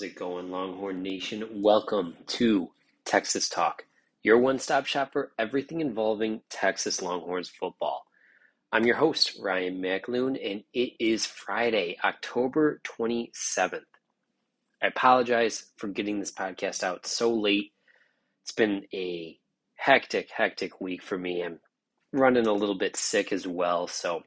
How's it going, Longhorn Nation? Welcome to Texas Talk, your one stop shop for everything involving Texas Longhorns football. I'm your host, Ryan McAloon, and it is Friday, October 27th. I apologize for getting this podcast out so late. It's been a hectic, hectic week for me. I'm running a little bit sick as well, so,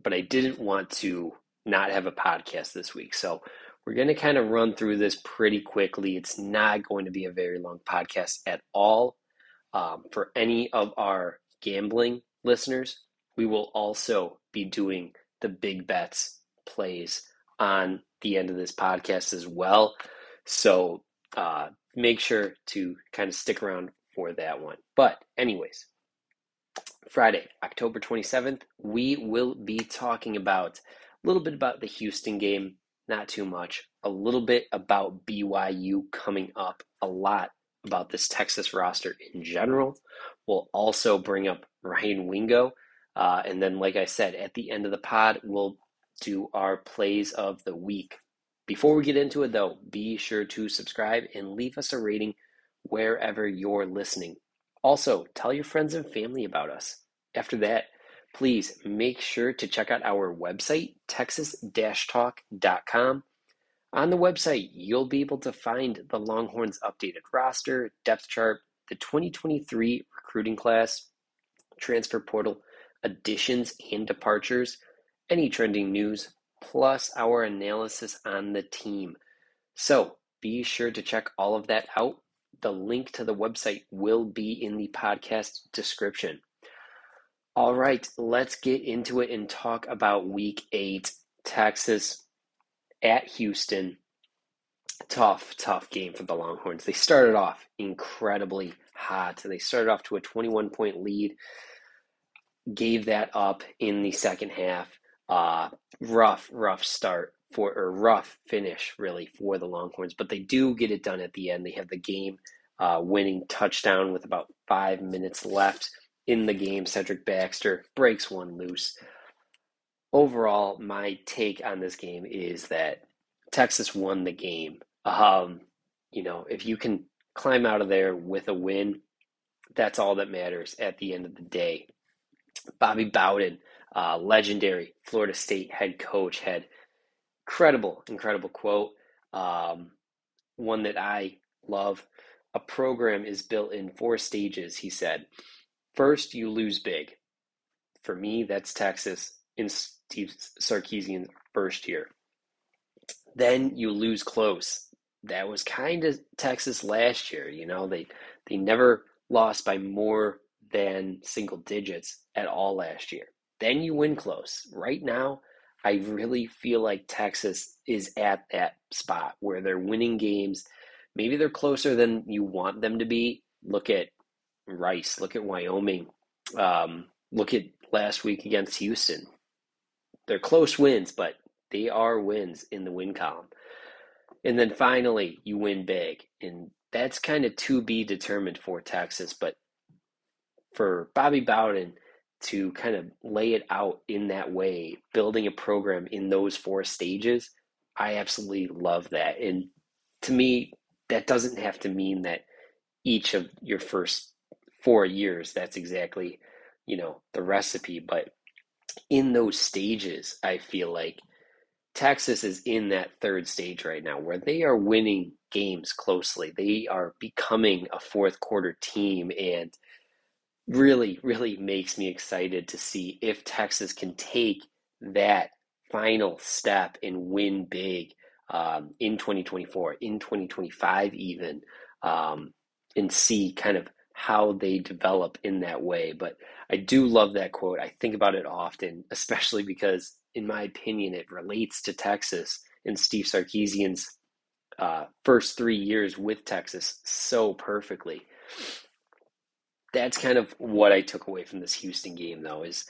but I didn't want to not have a podcast this week. So we're going to kind of run through this pretty quickly. It's not going to be a very long podcast at all. Um, for any of our gambling listeners, we will also be doing the big bets plays on the end of this podcast as well. So uh, make sure to kind of stick around for that one. But, anyways, Friday, October 27th, we will be talking about a little bit about the Houston game, not too much. A little bit about BYU coming up, a lot about this Texas roster in general. We'll also bring up Ryan Wingo. Uh, and then, like I said, at the end of the pod, we'll do our plays of the week. Before we get into it, though, be sure to subscribe and leave us a rating wherever you're listening. Also, tell your friends and family about us. After that, please make sure to check out our website, texas-talk.com. On the website, you'll be able to find the Longhorns updated roster, depth chart, the 2023 recruiting class, transfer portal, additions and departures, any trending news, plus our analysis on the team. So be sure to check all of that out. The link to the website will be in the podcast description. All right, let's get into it and talk about week eight. Texas at Houston. Tough, tough game for the Longhorns. They started off incredibly hot. They started off to a 21 point lead, gave that up in the second half. Uh, rough, rough start for, or rough finish really for the Longhorns, but they do get it done at the end. They have the game uh, winning touchdown with about five minutes left in the game. Cedric Baxter breaks one loose. Overall, my take on this game is that Texas won the game. Um, you know, if you can climb out of there with a win, that's all that matters at the end of the day. Bobby Bowden, uh, legendary Florida State head coach, had incredible, incredible quote. Um, one that I love. A program is built in four stages, he said. First, you lose big. For me, that's Texas in Steve Sarkisian's first year. Then you lose close. That was kind of Texas last year. You know, they they never lost by more than single digits at all last year. Then you win close. Right now, I really feel like Texas is at that spot where they're winning games. Maybe they're closer than you want them to be. Look at Rice. Look at Wyoming. Um, look at last week against Houston. They're close wins, but they are wins in the win column. And then finally, you win big. And that's kind of to be determined for Texas. But for Bobby Bowden to kind of lay it out in that way, building a program in those four stages, I absolutely love that. And to me, that doesn't have to mean that each of your first four years, that's exactly, you know, the recipe. But in those stages, I feel like Texas is in that third stage right now where they are winning games closely. They are becoming a fourth quarter team and really, really makes me excited to see if Texas can take that final step and win big um, in 2024, in 2025, even, um, and see kind of how they develop in that way. But I do love that quote. I think about it often, especially because, in my opinion, it relates to Texas and Steve Sarkisian's uh, first three years with Texas so perfectly. That's kind of what I took away from this Houston game, though, is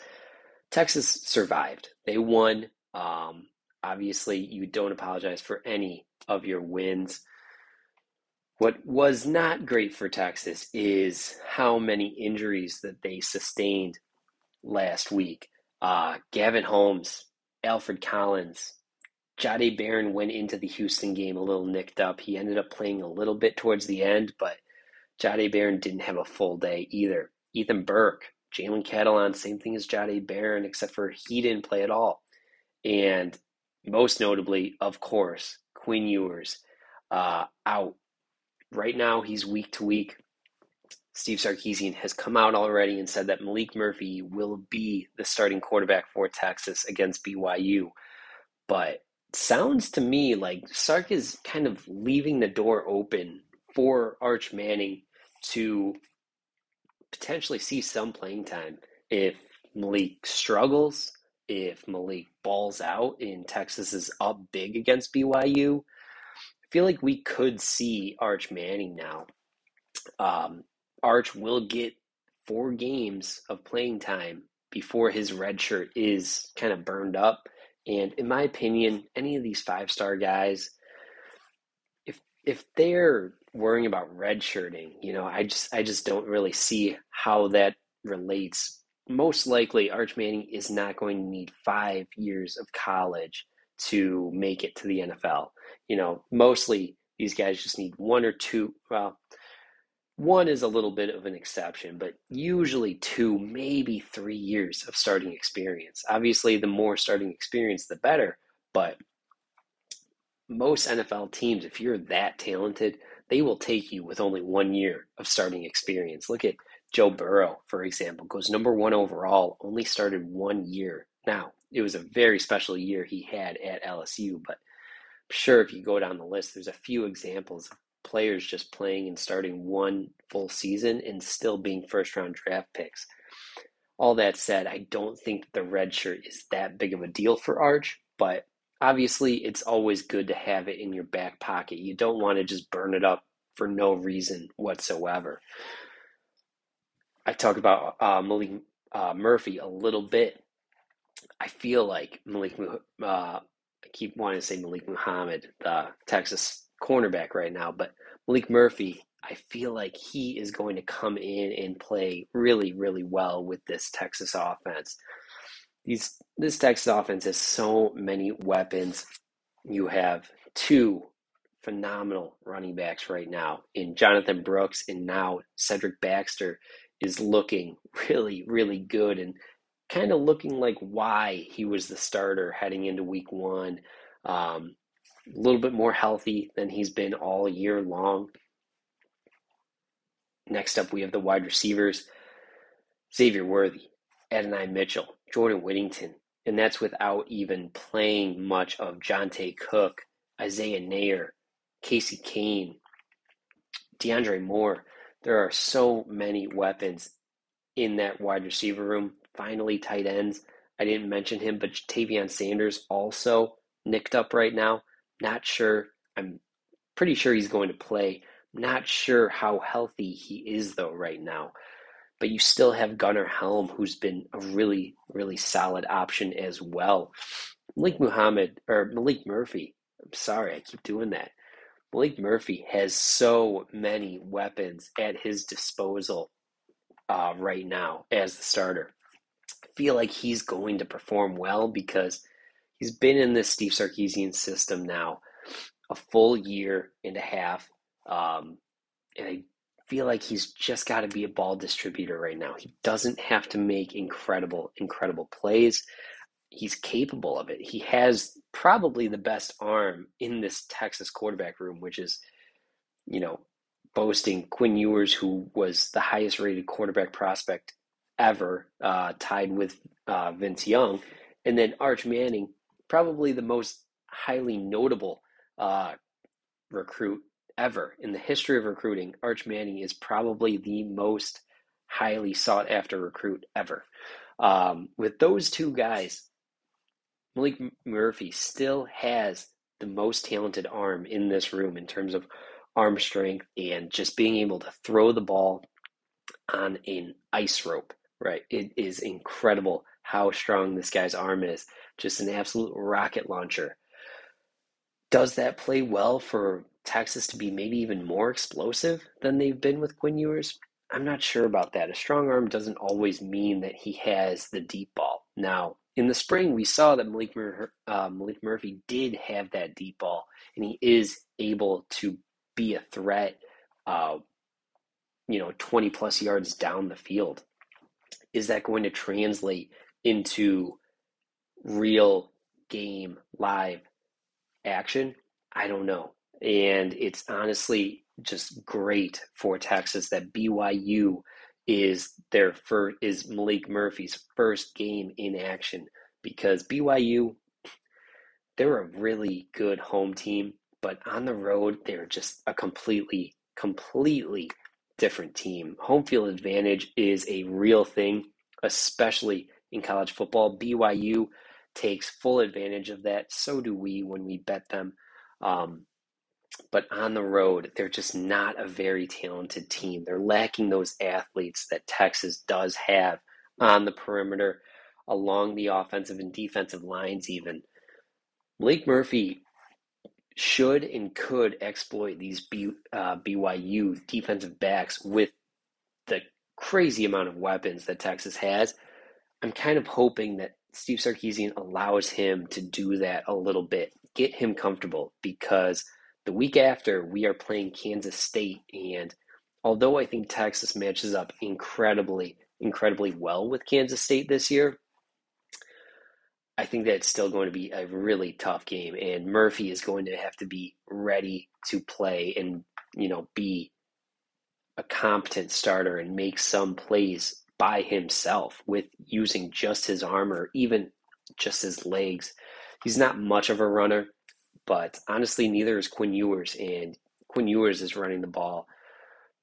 Texas survived. They won. Um, obviously, you don't apologize for any of your wins. What was not great for Texas is how many injuries that they sustained last week. Uh, Gavin Holmes, Alfred Collins, Jahdae Barron went into the Houston game a little nicked up. He ended up playing a little bit towards the end, but Jahdae Barron didn't have a full day either. Ethan Burke, Jalen Catalon, same thing as Jahdae Barron, except for he didn't play at all. And most notably, of course, Quinn Ewers uh, out. Right now, he's week to week. Steve Sarkisian has come out already and said that Maalik Murphy will be the starting quarterback for Texas against BYU. But sounds to me like Sark is kind of leaving the door open for Arch Manning to potentially see some playing time if Maalik struggles, if Maalik balls out and Texas is up big against BYU. Feel like we could see Arch Manning now. Um, Arch will get four games of playing time before his red shirt is kind of burned up. And in my opinion, any of these five star guys, if if they're worrying about redshirting, you know, I just I just don't really see how that relates. Most likely, Arch Manning is not going to need five years of college to make it to the NFL. You know, mostly these guys just need one or two. Well, one is a little bit of an exception, but usually two, maybe three years of starting experience. Obviously, the more starting experience, the better. But most NFL teams, if you're that talented, they will take you with only one year of starting experience. Look at Joe Burrow, for example, goes number one overall, only started one year. Now, it was a very special year he had at LSU, but I'm sure if you go down the list, there's a few examples of players just playing and starting one full season and still being first round draft picks. All that said, I don't think the red shirt is that big of a deal for Arch, but obviously it's always good to have it in your back pocket. You don't want to just burn it up for no reason whatsoever. I talked about uh, Maalik uh, Murphy a little bit. I feel like Maalik, uh, I keep wanting to say Malik Muhammad, the Texas cornerback right now, but Maalik Murphy, I feel like he is going to come in and play really, really well with this Texas offense. These this Texas offense has so many weapons. You have two phenomenal running backs right now in Jonathan Brooks and now Cedric Baxter is looking really, really good and kind of looking like why he was the starter heading into week one. Um, a little bit more healthy than he's been all year long. Next up, we have the wide receivers Xavier Worthy, Adonai Mitchell, Jordan Whittington, and that's without even playing much of Johntay Cook, Isaiah Neyor, Casey Cain, DeAndre Moore. There are so many weapons in that wide receiver room. Finally, tight ends. I didn't mention him, but Tavian Sanders also nicked up right now. Not sure. I'm pretty sure he's going to play. Not sure how healthy he is though right now. But you still have Gunnar Helm, who's been a really, really solid option as well. Malik Muhammad or Maalik Murphy. I'm sorry, I keep doing that. Maalik Murphy has so many weapons at his disposal uh, right now as the starter. Feel like he's going to perform well because he's been in this Steve Sarkisian system now a full year and a half. Um, and I feel like he's just got to be a ball distributor right now. He doesn't have to make incredible, incredible plays. He's capable of it. He has probably the best arm in this Texas quarterback room, which is, you know, boasting Quinn Ewers, who was the highest rated quarterback prospect ever, uh, tied with uh, Vince Young, and then Arch Manning, probably the most highly notable uh, recruit ever in the history of recruiting. Arch Manning is probably the most highly sought after recruit ever. Um, with those two guys, Maalik Murphy still has the most talented arm in this room in terms of arm strength and just being able to throw the ball on an ice rope, right? It is incredible how strong this guy's arm is just an absolute rocket launcher. Does that play well for Texas to be maybe even more explosive than they've been with Quinn Ewers? I'm not sure about that. A strong arm doesn't always mean that he has the deep ball. Now, in the spring, we saw that Maalik, Mur- uh, Maalik Murphy did have that deep ball, and he is able to be a threat, uh, you know, 20 plus yards down the field. Is that going to translate into real game live action? I don't know. And it's honestly just great for Texas that BYU is their first is Maalik Murphy's first game in action because BYU they're a really good home team, but on the road they're just a completely completely different team. Home field advantage is a real thing, especially in college football. BYU takes full advantage of that. So do we when we bet them. Um, but on the road, they're just not a very talented team. They're lacking those athletes that Texas does have on the perimeter, along the offensive and defensive lines, even. Maalik Murphy should and could exploit these B, uh, BYU defensive backs with the crazy amount of weapons that Texas has. I'm kind of hoping that Steve Sarkisian allows him to do that a little bit, get him comfortable because – the week after, we are playing Kansas State, and although I think Texas matches up incredibly, incredibly well with Kansas State this year, I think that's still going to be a really tough game, and Murphy is going to have to be ready to play and you know be a competent starter and make some plays by himself with using just his arm or even just his legs. He's not much of a runner. But honestly, neither is Quinn Ewers, and Quinn Ewers is running the ball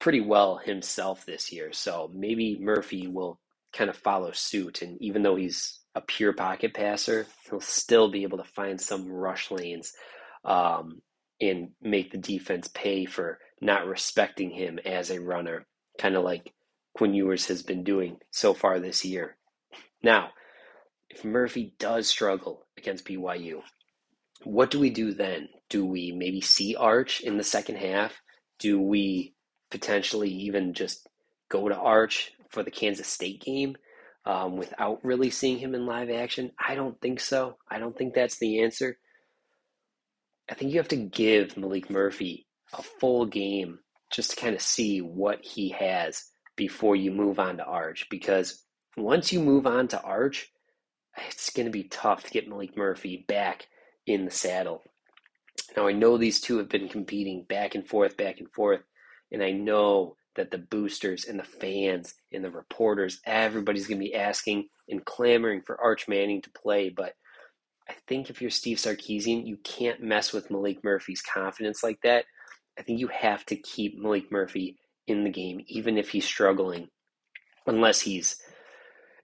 pretty well himself this year. So maybe Murphy will kind of follow suit. And even though he's a pure pocket passer, he'll still be able to find some rush lanes um, and make the defense pay for not respecting him as a runner, kind of like Quinn Ewers has been doing so far this year. Now, if Murphy does struggle against BYU, what do we do then? Do we maybe see Arch in the second half? Do we potentially even just go to Arch for the Kansas State game um, without really seeing him in live action? I don't think so. I don't think that's the answer. I think you have to give Maalik Murphy a full game just to kind of see what he has before you move on to Arch because once you move on to Arch, it's going to be tough to get Maalik Murphy back in the saddle. Now, I know these two have been competing back and forth, back and forth, and I know that the boosters and the fans and the reporters, everybody's going to be asking and clamoring for Arch Manning to play. But I think if you're Steve Sarkisian, you can't mess with Maalik Murphy's confidence like that. I think you have to keep Maalik Murphy in the game, even if he's struggling, unless he's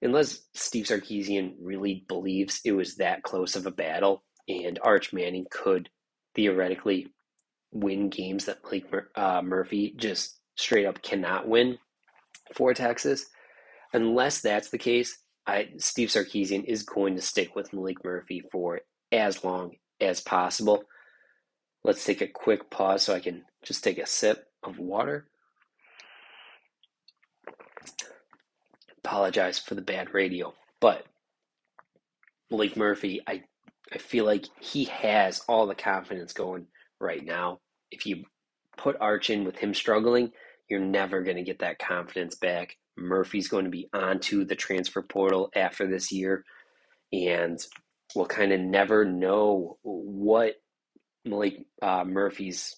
unless Steve Sarkisian really believes it was that close of a battle and Arch Manning could theoretically win games that Maalik uh, Murphy just straight up cannot win for Texas. Unless that's the case, I, Steve Sarkisian is going to stick with Maalik Murphy for as long as possible. Let's take a quick pause so I can just take a sip of water. Apologize for the bad radio, but Maalik Murphy, I I feel like he has all the confidence going right now. If you put Arch in with him struggling, you're never going to get that confidence back. Murphy's going to be onto the transfer portal after this year, and we'll kind of never know what Maalik uh, Murphy's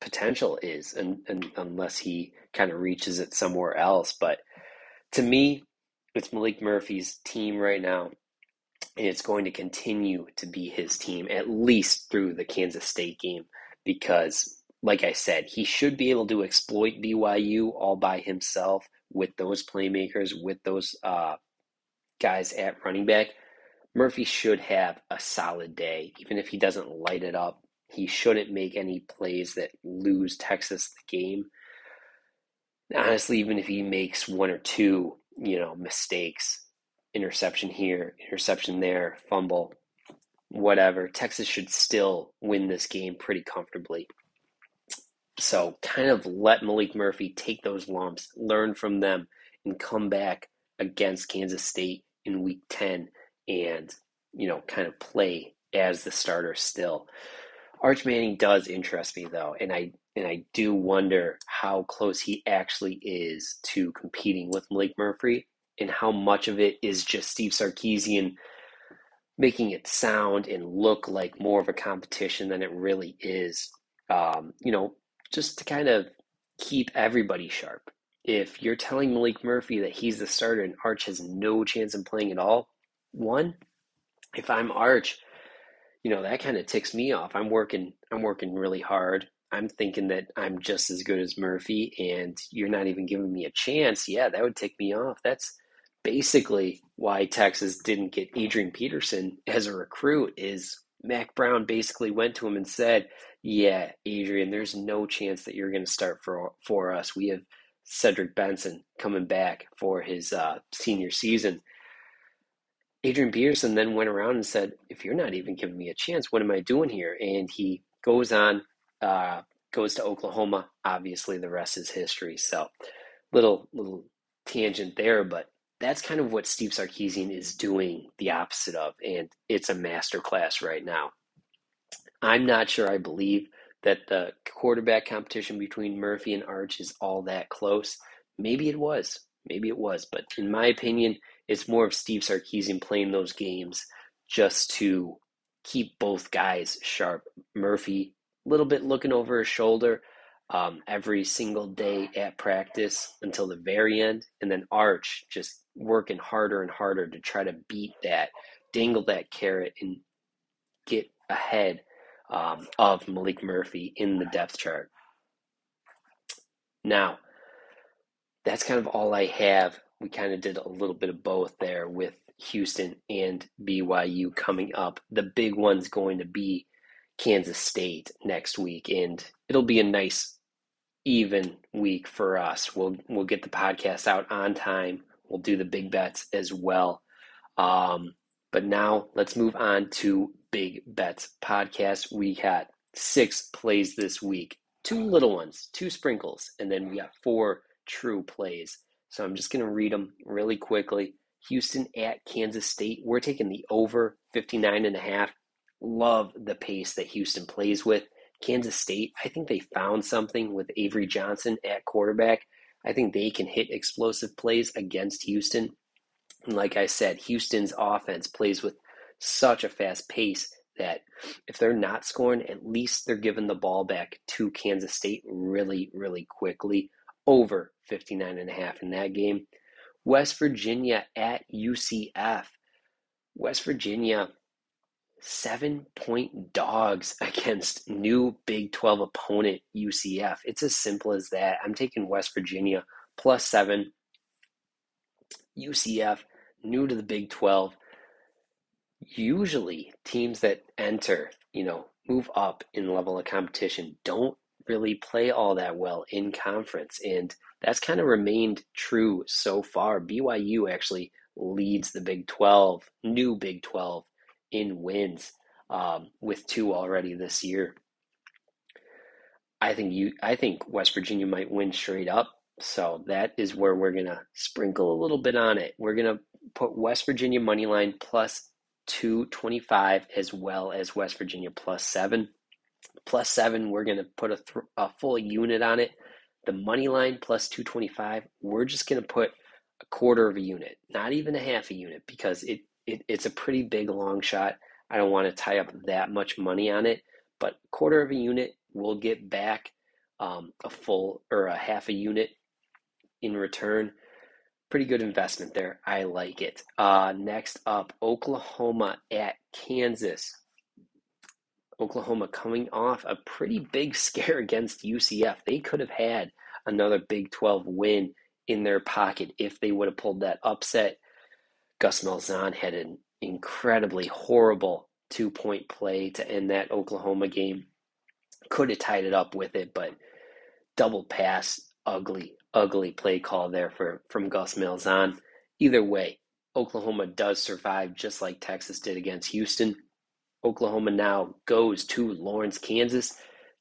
potential is, and, and unless he kind of reaches it somewhere else. But to me, it's Maalik Murphy's team right now and it's going to continue to be his team at least through the Kansas State game because, like I said, he should be able to exploit BYU all by himself with those playmakers, with those uh, guys at running back. Murphy should have a solid day, even if he doesn't light it up. He shouldn't make any plays that lose Texas the game. Honestly, even if he makes one or two, you know, mistakes, interception here, interception there, fumble, whatever. Texas should still win this game pretty comfortably. So, kind of let Maalik Murphy take those lumps, learn from them, and come back against Kansas State in week 10 and, you know, kind of play as the starter still. Arch Manning does interest me though, and I and I do wonder how close he actually is to competing with Maalik Murphy and how much of it is just Steve Sarkisian making it sound and look like more of a competition than it really is. Um, you know, just to kind of keep everybody sharp. If you're telling Maalik Murphy that he's the starter and Arch has no chance in playing at all, one, if I'm Arch, you know, that kind of ticks me off. I'm working I'm working really hard. I'm thinking that I'm just as good as Murphy and you're not even giving me a chance. Yeah, that would tick me off. That's basically why Texas didn't get Adrian Peterson as a recruit is Mack Brown basically went to him and said, "Yeah, Adrian, there's no chance that you're going to start for for us. We have Cedric Benson coming back for his uh, senior season." Adrian Peterson then went around and said, "If you're not even giving me a chance, what am I doing here?" And he goes on, uh, goes to Oklahoma. Obviously, the rest is history. So, little little tangent there, but that's kind of what Steve Sarkisian is doing the opposite of, and it's a masterclass right now. I'm not sure I believe that the quarterback competition between Murphy and Arch is all that close. Maybe it was, maybe it was, but in my opinion, it's more of Steve Sarkisian playing those games just to keep both guys sharp. Murphy, a little bit looking over his shoulder um, every single day at practice until the very end. And then Arch just working harder and harder to try to beat that, dangle that carrot, and get ahead um, of Maalik Murphy in the depth chart. Now, that's kind of all I have we kind of did a little bit of both there with Houston and BYU coming up. The big one's going to be Kansas State next week, and it'll be a nice, even week for us. We'll we'll get the podcast out on time. We'll do the big bets as well. Um, but now let's move on to Big Bets podcast. We got six plays this week, two little ones, two sprinkles, and then we got four true plays. So I'm just going to read them really quickly. Houston at Kansas State. We're taking the over 59 and a half. Love the pace that Houston plays with. Kansas State, I think they found something with Avery Johnson at quarterback. I think they can hit explosive plays against Houston. And like I said, Houston's offense plays with such a fast pace that if they're not scoring, at least they're giving the ball back to Kansas State really, really quickly over 59 and a half in that game. West Virginia at UCF. West Virginia, seven point dogs against new Big 12 opponent UCF. It's as simple as that. I'm taking West Virginia plus seven. UCF, new to the Big 12. Usually, teams that enter, you know, move up in level of competition don't really play all that well in conference. And that's kind of remained true so far. BYU actually leads the Big 12, new Big 12, in wins um, with two already this year. I think you. I think West Virginia might win straight up. So that is where we're gonna sprinkle a little bit on it. We're gonna put West Virginia money line plus two twenty five as well as West Virginia plus seven plus seven, we're going to put a, th- a full unit on it. The money line plus 225, we're just going to put a quarter of a unit, not even a half a unit, because it, it it's a pretty big long shot. I don't want to tie up that much money on it, but quarter of a unit, we'll get back um, a full or a half a unit in return. Pretty good investment there. I like it. Uh, next up, Oklahoma at Kansas. Oklahoma coming off a pretty big scare against UCF. They could have had another Big 12 win in their pocket if they would have pulled that upset. Gus Malzahn had an incredibly horrible two point play to end that Oklahoma game. Could have tied it up with it, but double pass, ugly, ugly play call there for from Gus Malzahn. Either way, Oklahoma does survive just like Texas did against Houston. Oklahoma now goes to Lawrence, Kansas.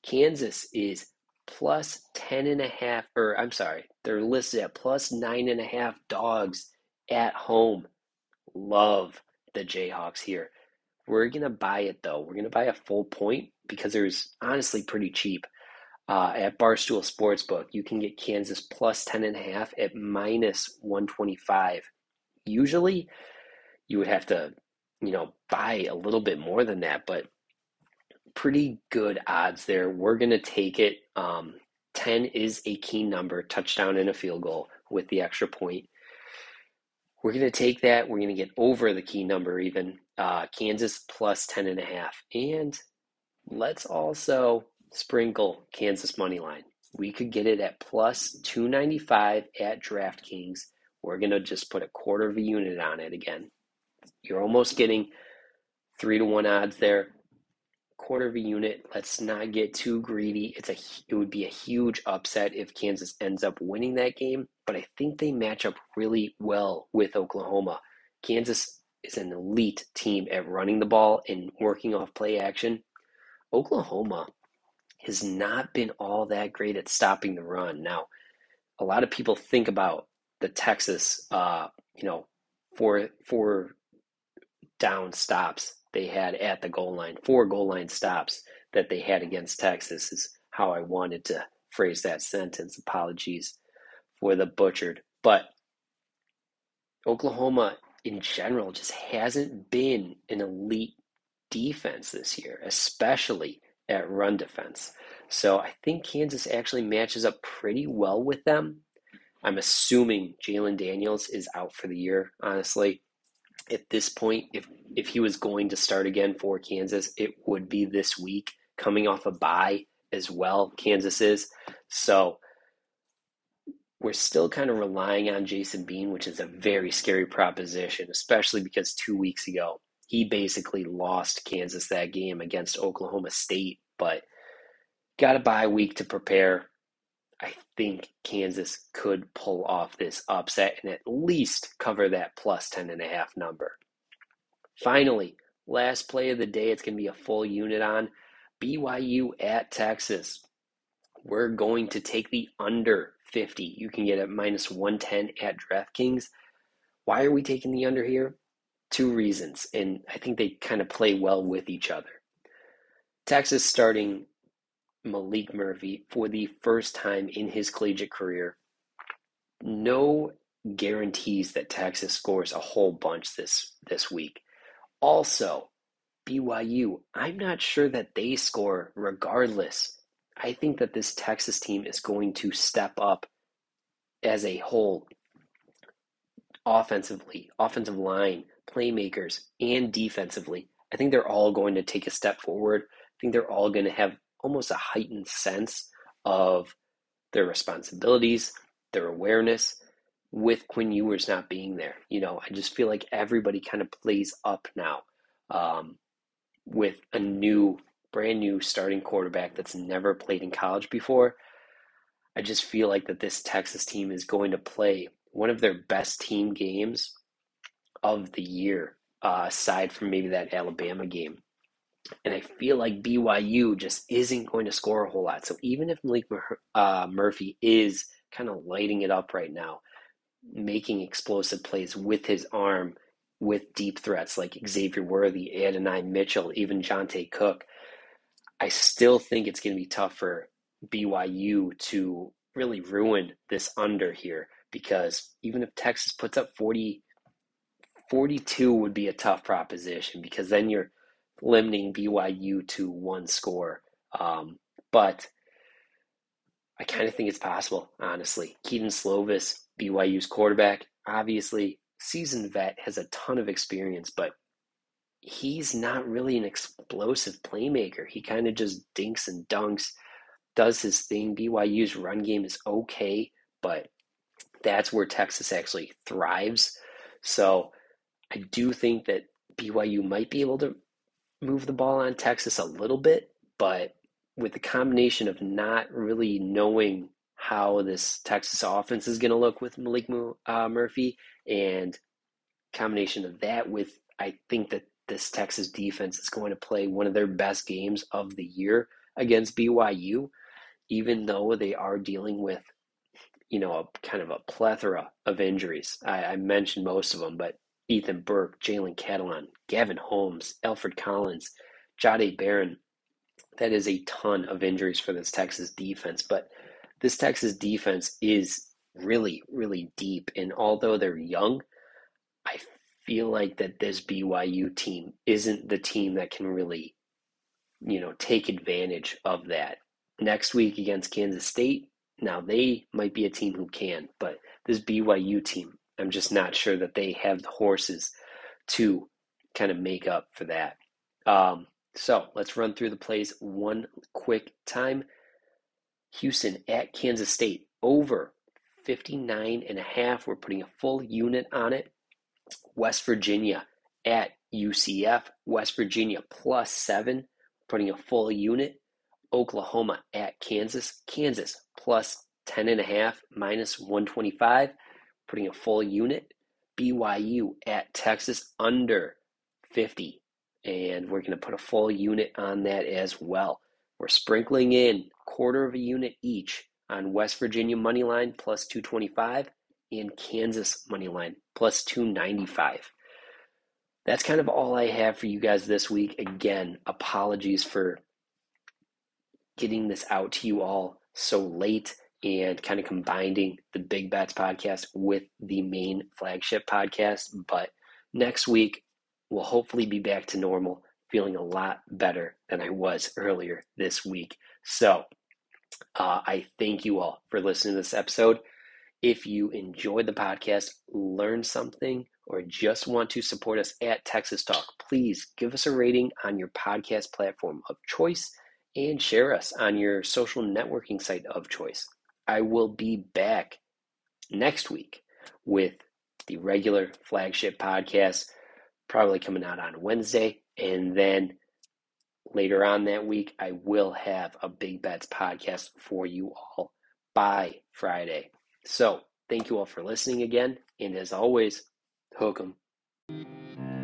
Kansas is plus 10 and a half, or I'm sorry, they're listed at plus nine and a half dogs at home Love the Jayhawks here. We're going to buy it though. We're going to buy a full point because it was honestly pretty cheap. Uh, at Barstool Sportsbook, you can get Kansas plus 10.5 at minus 125. Usually, you would have to, you know, buy a little bit more than that, but pretty good odds there. We're going to take it. Um, 10 is a key number, touchdown and a field goal with the extra point. We're going to take that. We're going to get over the key number even. Uh, Kansas plus 10 and a half. And let's also sprinkle Kansas money line. We could get it at plus 295 at DraftKings. We're going to just put a quarter of a unit on it again. You're almost getting three to one odds there quarter of a unit. Let's not get too greedy. It's a it would be a huge upset if Kansas ends up winning that game, but I think they match up really well with Oklahoma. Kansas is an elite team at running the ball and working off play action. Oklahoma has not been all that great at stopping the run. Now, a lot of people think about the Texas, uh, you know, four four down stops they had at the goal line, four goal line stops that they had against Texas is how I wanted to phrase that sentence. Apologies for the butchered. But Oklahoma in general just hasn't been an elite defense this year, especially at run defense. So I think Kansas actually matches up pretty well with them. I'm assuming Jalon Daniels is out for the year, honestly at this point, if if he was going to start again for Kansas, it would be this week, coming off a bye as well. Kansas is so we're still kind of relying on Jason Bean, which is a very scary proposition, especially because two weeks ago he basically lost Kansas that game against Oklahoma State, but got a bye week to prepare. I think Kansas could pull off this upset and at least cover that plus 10 and a half number. Finally, last play of the day, it's going to be a full unit on BYU at Texas. We're going to take the under 50. You can get it minus 110 at DraftKings. Why are we taking the under here? Two reasons, and I think they kind of play well with each other. Texas starting Maalik Murphy for the first time in his collegiate career. No guarantees that Texas scores a whole bunch this this week. Also, BYU, I'm not sure that they score regardless. I think that this Texas team is going to step up as a whole offensively, offensive line, playmakers, and defensively. I think they're all going to take a step forward. I think they're all going to have almost a heightened sense of their responsibilities, their awareness with Quinn Ewers not being there. You know, I just feel like everybody kind of plays up now um, with a new, brand new starting quarterback that's never played in college before. I just feel like that this Texas team is going to play one of their best team games of the year, uh, aside from maybe that Alabama game. And I feel like BYU just isn't going to score a whole lot. So even if Maalik uh, Murphy is kind of lighting it up right now, making explosive plays with his arm, with deep threats like Xavier Worthy, Adonai Mitchell, even Johntay Cook, I still think it's going to be tough for BYU to really ruin this under here because even if Texas puts up 40, 42 would be a tough proposition because then you're limiting BYU to one score. Um, but I kind of think it's possible, honestly. Kedon Slovis, BYU's quarterback, obviously seasoned vet, has a ton of experience, but he's not really an explosive playmaker. He kind of just dinks and dunks, does his thing. BYU's run game is okay, but that's where Texas actually thrives. So I do think that BYU might be able to move the ball on Texas a little bit, but with the combination of not really knowing how this Texas offense is going to look with Maalik uh, Murphy, and combination of that with I think that this Texas defense is going to play one of their best games of the year against BYU, even though they are dealing with you know a kind of a plethora of injuries. I, I mentioned most of them, but Ethan Burke, Jalen Catalon, Gavin Holmes, Alfred Collins, Jahdae Barron. That is a ton of injuries for this Texas defense, but this Texas defense is really, really deep. And although they're young, I feel like that this BYU team isn't the team that can really, you know, take advantage of that. Next week against Kansas State, now they might be a team who can, but this BYU team, I'm just not sure that they have the horses to kind of make up for that. Um, so let's run through the plays one quick time. Houston at Kansas State over 59 and a half. We're putting a full unit on it. West Virginia at UCF. West Virginia plus seven, putting a full unit. Oklahoma at Kansas. Kansas plus 10 and a half, minus 125, putting a full unit. BYU at Texas under 50. And we're going to put a full unit on that as well. We're sprinkling in quarter of a unit each on West Virginia money line plus 225 and Kansas money line plus 295. That's kind of all I have for you guys this week. Again, apologies for getting this out to you all so late and kind of combining the Big Bets podcast with the main flagship podcast. But next week, we'll hopefully be back to normal, feeling a lot better than I was earlier this week. So uh, I thank you all for listening to this episode. If you enjoyed the podcast, learned something, or just want to support us at Texas Talk, please give us a rating on your podcast platform of choice and share us on your social networking site of choice. I will be back next week with the regular flagship podcast, probably coming out on Wednesday. And then later on that week, I will have a Big Bets podcast for you all by Friday. So thank you all for listening again. And as always, hook 'em.